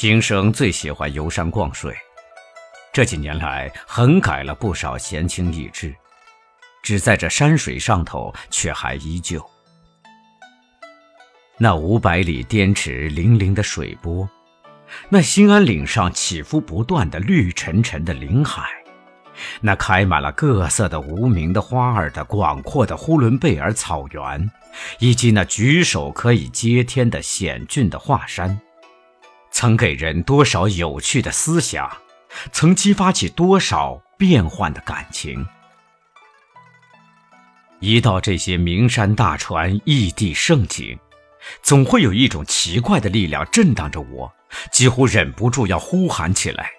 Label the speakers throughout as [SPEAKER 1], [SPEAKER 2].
[SPEAKER 1] 平生最喜欢游山逛水，这几年来横改了不少闲情逸致，只在这山水上头却还依旧。那五百里滇池粼粼的水波，那兴安岭上起伏不断的绿沉沉的林海，那开满了各色的无名的花儿的广阔的呼伦贝尔草原，以及那举手可以接天的险峻的华山。曾给人多少有趣的思想，曾激发起多少变幻的感情。一到这些名山大川、异地盛景，总会有一种奇怪的力量震荡着我，几乎忍不住要呼喊起来：“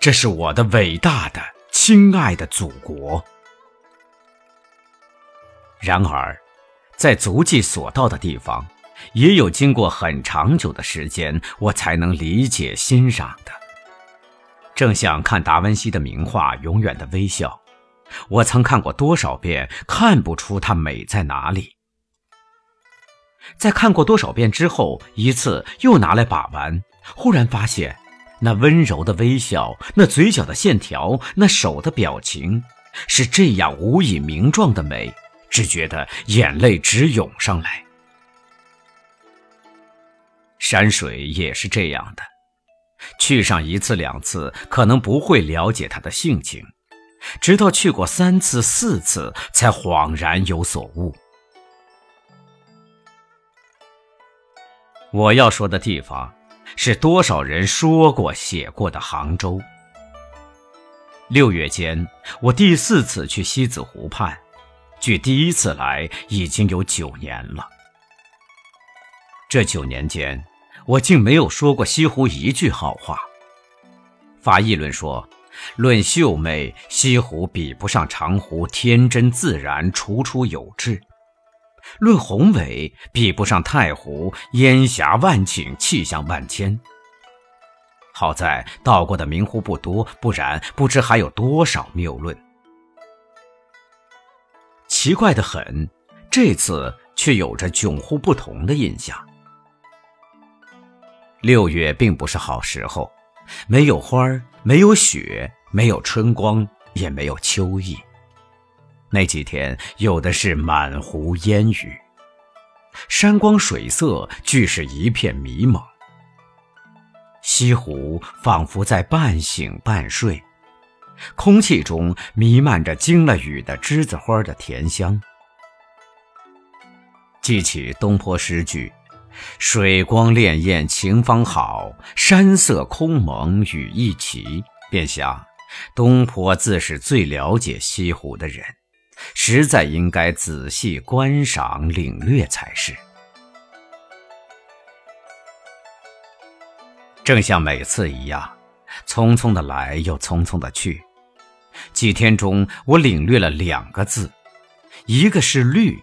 [SPEAKER 1] 这是我的伟大的、亲爱的祖国！”然而，在足迹所到的地方。也有经过很长久的时间，我才能理解欣赏的。正像看达文西的名画《永远的微笑》，我曾看过多少遍，看不出它美在哪里。在看过多少遍之后，一次又拿来把玩，忽然发现，那温柔的微笑，那嘴角的线条，那手的表情，是这样无以名状的美，只觉得眼泪直涌上来。山水也是这样的，去上一次两次，可能不会了解它的性情，直到去过三次四次，才恍然有所悟。我要说的地方，是多少人说过写过的杭州。六月间，我第四次去西子湖畔，距第一次来已经有九年了。这九年间。我竟没有说过西湖一句好话。发议论说，论秀美，西湖比不上长湖天真自然、楚楚有致；论宏伟，比不上太湖烟霞万顷、气象万千。好在到过的名湖不多，不然不知还有多少谬论。奇怪的很，这次却有着迥乎不同的印象。六月并不是好时候，没有花儿，没有雪，没有春光，也没有秋意。那几天有的是满湖烟雨，山光水色俱是一片迷蒙。西湖仿佛在半醒半睡，空气中弥漫着经了雨的栀子花的甜香。记起东坡诗句。水光潋滟晴方好，山色空蒙雨亦奇。便想，东坡自是最了解西湖的人，实在应该仔细观赏领略才是。正像每次一样，匆匆的来又匆匆的去。几天中，我领略了两个字，一个是绿。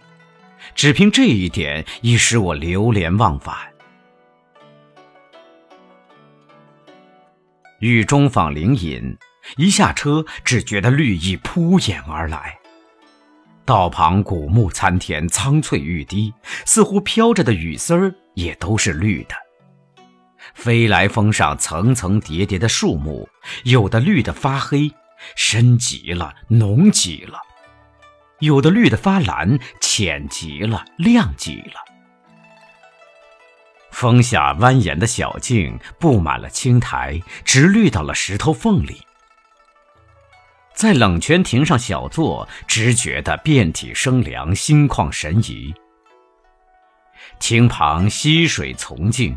[SPEAKER 1] 只凭这一点，已使我流连忘返。雨中访灵隐，一下车，只觉得绿意扑眼而来。道旁古木参天，苍翠欲滴，似乎飘着的雨丝儿也都是绿的。飞来峰上层层叠叠的树木，有的绿的发黑，深极了，浓极了。有的绿的发蓝，浅极了，亮极了。峰下蜿蜒的小径布满了青苔，直绿到了石头缝里。在冷泉亭上小坐，只觉得遍体生凉，心旷神怡。亭旁溪水从静，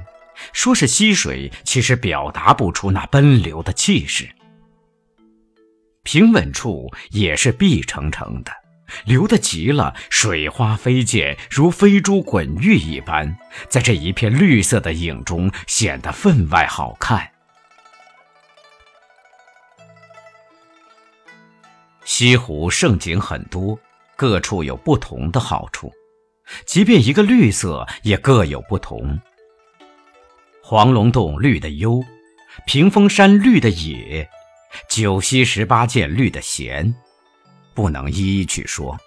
[SPEAKER 1] 说是溪水，其实表达不出那奔流的气势。平稳处也是碧澄澄的。流得急了，水花飞溅，如飞珠滚玉一般，在这一片绿色的影中显得分外好看。西湖胜景很多，各处有不同的好处，即便一个绿色，也各有不同。黄龙洞绿的幽，屏风山绿的野，九溪十八涧绿的闲。不能一一去说。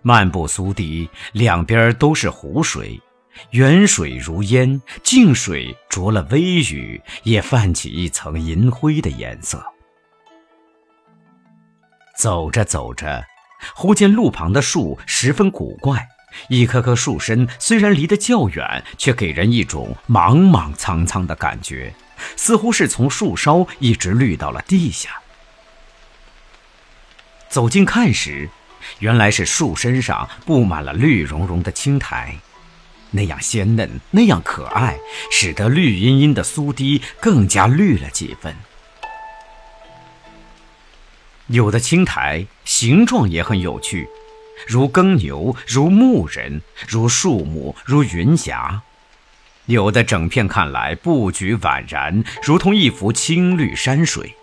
[SPEAKER 1] 漫步苏堤，两边都是湖水，远水如烟，近水着了微雨，也泛起一层银灰的颜色。走着走着，忽见路旁的树十分古怪，一棵棵树身虽然离得较远，却给人一种莽莽苍苍的感觉，似乎是从树梢一直绿到了地下。走近看时，原来是树身上布满了绿茸茸的青苔，那样鲜嫩，那样可爱，使得绿茵茵的苏堤更加绿了几分。有的青苔形状也很有趣，如耕牛，如牧人，如树木，如云霞；有的整片看来布局宛然，如同一幅青绿山水。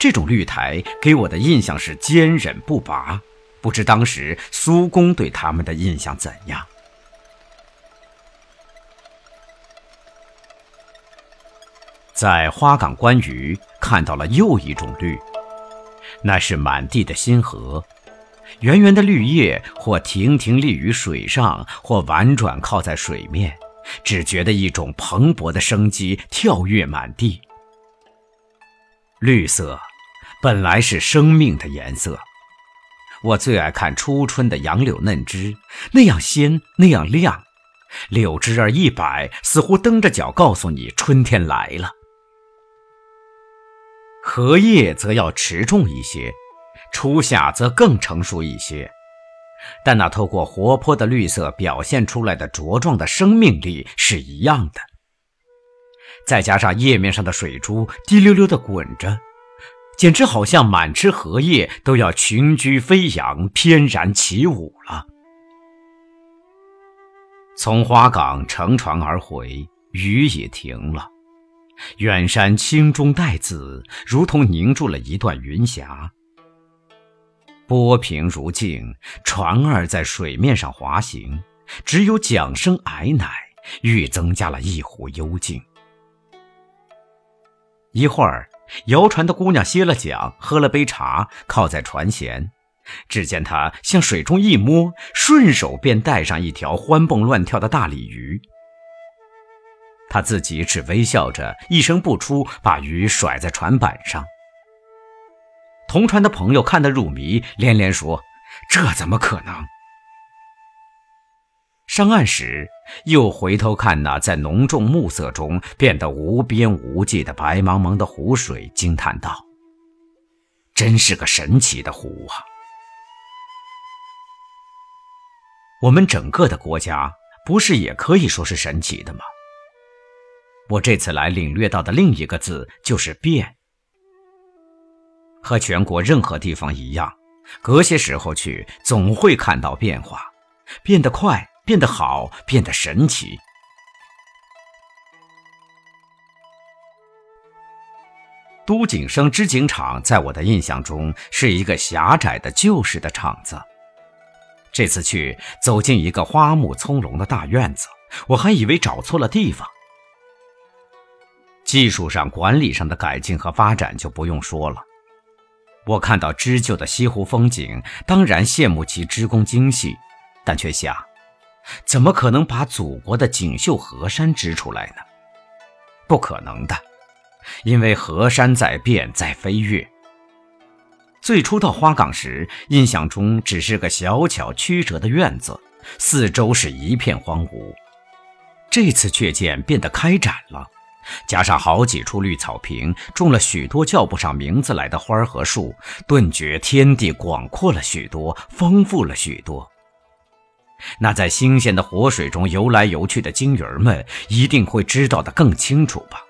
[SPEAKER 1] 这种绿苔给我的印象是坚韧不拔，不知当时苏公对他们的印象怎样。在花岗观鱼看到了又一种绿。那是满地的星河，圆圆的绿叶或亭亭立于水上，或婉转靠在水面，只觉得一种蓬勃的生机跳跃满地。绿色本来是生命的颜色，我最爱看初春的杨柳嫩枝，那样鲜，那样亮，柳枝儿一摆，似乎蹬着脚告诉你春天来了。荷叶则要持重一些，初夏则更成熟一些，但那透过活泼的绿色表现出来的茁壮的生命力是一样的。再加上叶面上的水珠滴溜溜地滚着，简直好像满枝荷叶都要群居飞扬、翩然起舞了。从花港乘船而回，雨也停了。远山青中带紫，如同凝住了一段云霞。波平如镜，船儿在水面上滑行，只有桨声矮乃，愈增加了一壶幽静。一会儿，摇船的姑娘歇了桨，喝了杯茶，靠在船舷。只见她向水中一摸，顺手便带上一条欢蹦乱跳的大鲤鱼。他自己只微笑着，一声不出，把鱼甩在船板上。同船的朋友看得入迷，连连说：“这怎么可能？”上岸时，又回头看那在浓重暮色中变得无边无际的白茫茫的湖水，惊叹道：“真是个神奇的湖啊！”我们整个的国家，不是也可以说是神奇的吗？我这次来领略到的另一个字就是“变”，和全国任何地方一样，隔些时候去总会看到变化，变得快，变得好，变得神奇。都景生织锦厂在我的印象中是一个狭窄的旧式的厂子。这次去走进一个花木葱茏的大院子，我还以为找错了地方。技术上、管理上的改进和发展就不用说了。我看到织就的西湖风景，当然羡慕其织工精细，但却想，怎么可能把祖国的锦绣河山织出来呢？不可能的，因为河山在变，在飞跃。最初到花岗时，印象中只是个小巧曲折的院子，四周是一片荒芜。这次却见变得开展了。加上好几处绿草坪，种了许多叫不上名字来的花和树，顿觉天地广阔了许多，丰富了许多。那在新鲜的活水中游来游去的金鱼儿们，一定会知道的更清楚吧？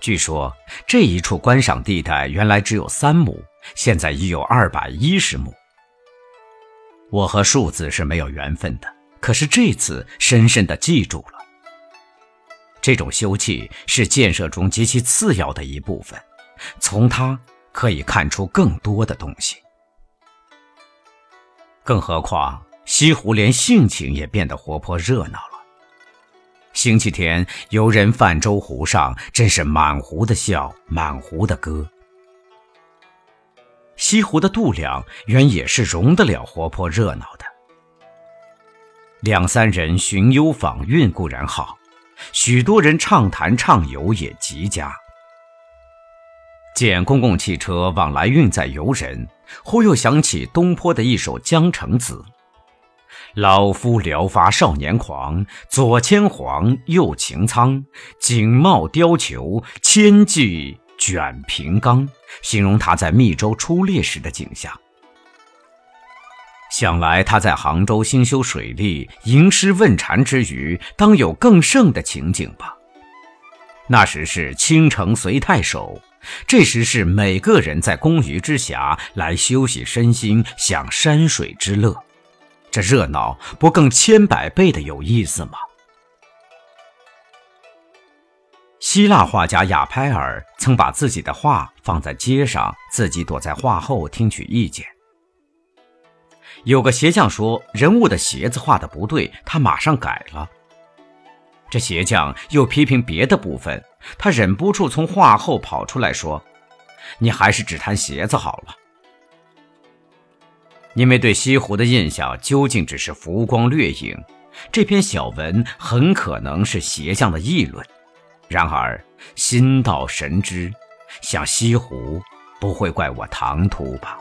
[SPEAKER 1] 据说这一处观赏地带原来只有三亩，现在已有二百一十亩。我和数字是没有缘分的，可是这次深深地记住了。这种休憩是建设中极其次要的一部分，从它可以看出更多的东西。更何况西湖连性情也变得活泼热闹了。星期天游人泛舟湖上，真是满湖的笑，满湖的歌。西湖的度量原也是容得了活泼热闹的。两三人寻幽访韵固然好，许多人畅谈畅游也极佳。见公共汽车往来运载游人，忽又想起东坡的一首《江城子》：“老夫聊发少年狂，左牵黄，右擎苍，锦帽貂裘，千骑卷平冈。”形容他在密州出猎时的景象。想来他在杭州兴修水利、吟诗问禅之余，当有更盛的情景吧？那时是倾城随太守，这时是每个人在公余之暇来休息身心，享山水之乐，这热闹不更千百倍的有意思吗？希腊画家亚拍尔曾把自己的画放在街上，自己躲在画后听取意见。有个鞋匠说人物的鞋子画的不对，他马上改了。这鞋匠又批评别的部分，他忍不住从画后跑出来说：“你还是只谈鞋子好了。”因为对西湖的印象究竟只是浮光掠影，这篇小文很可能是鞋匠的议论。然而心到神知，想西湖，不会怪我唐突吧？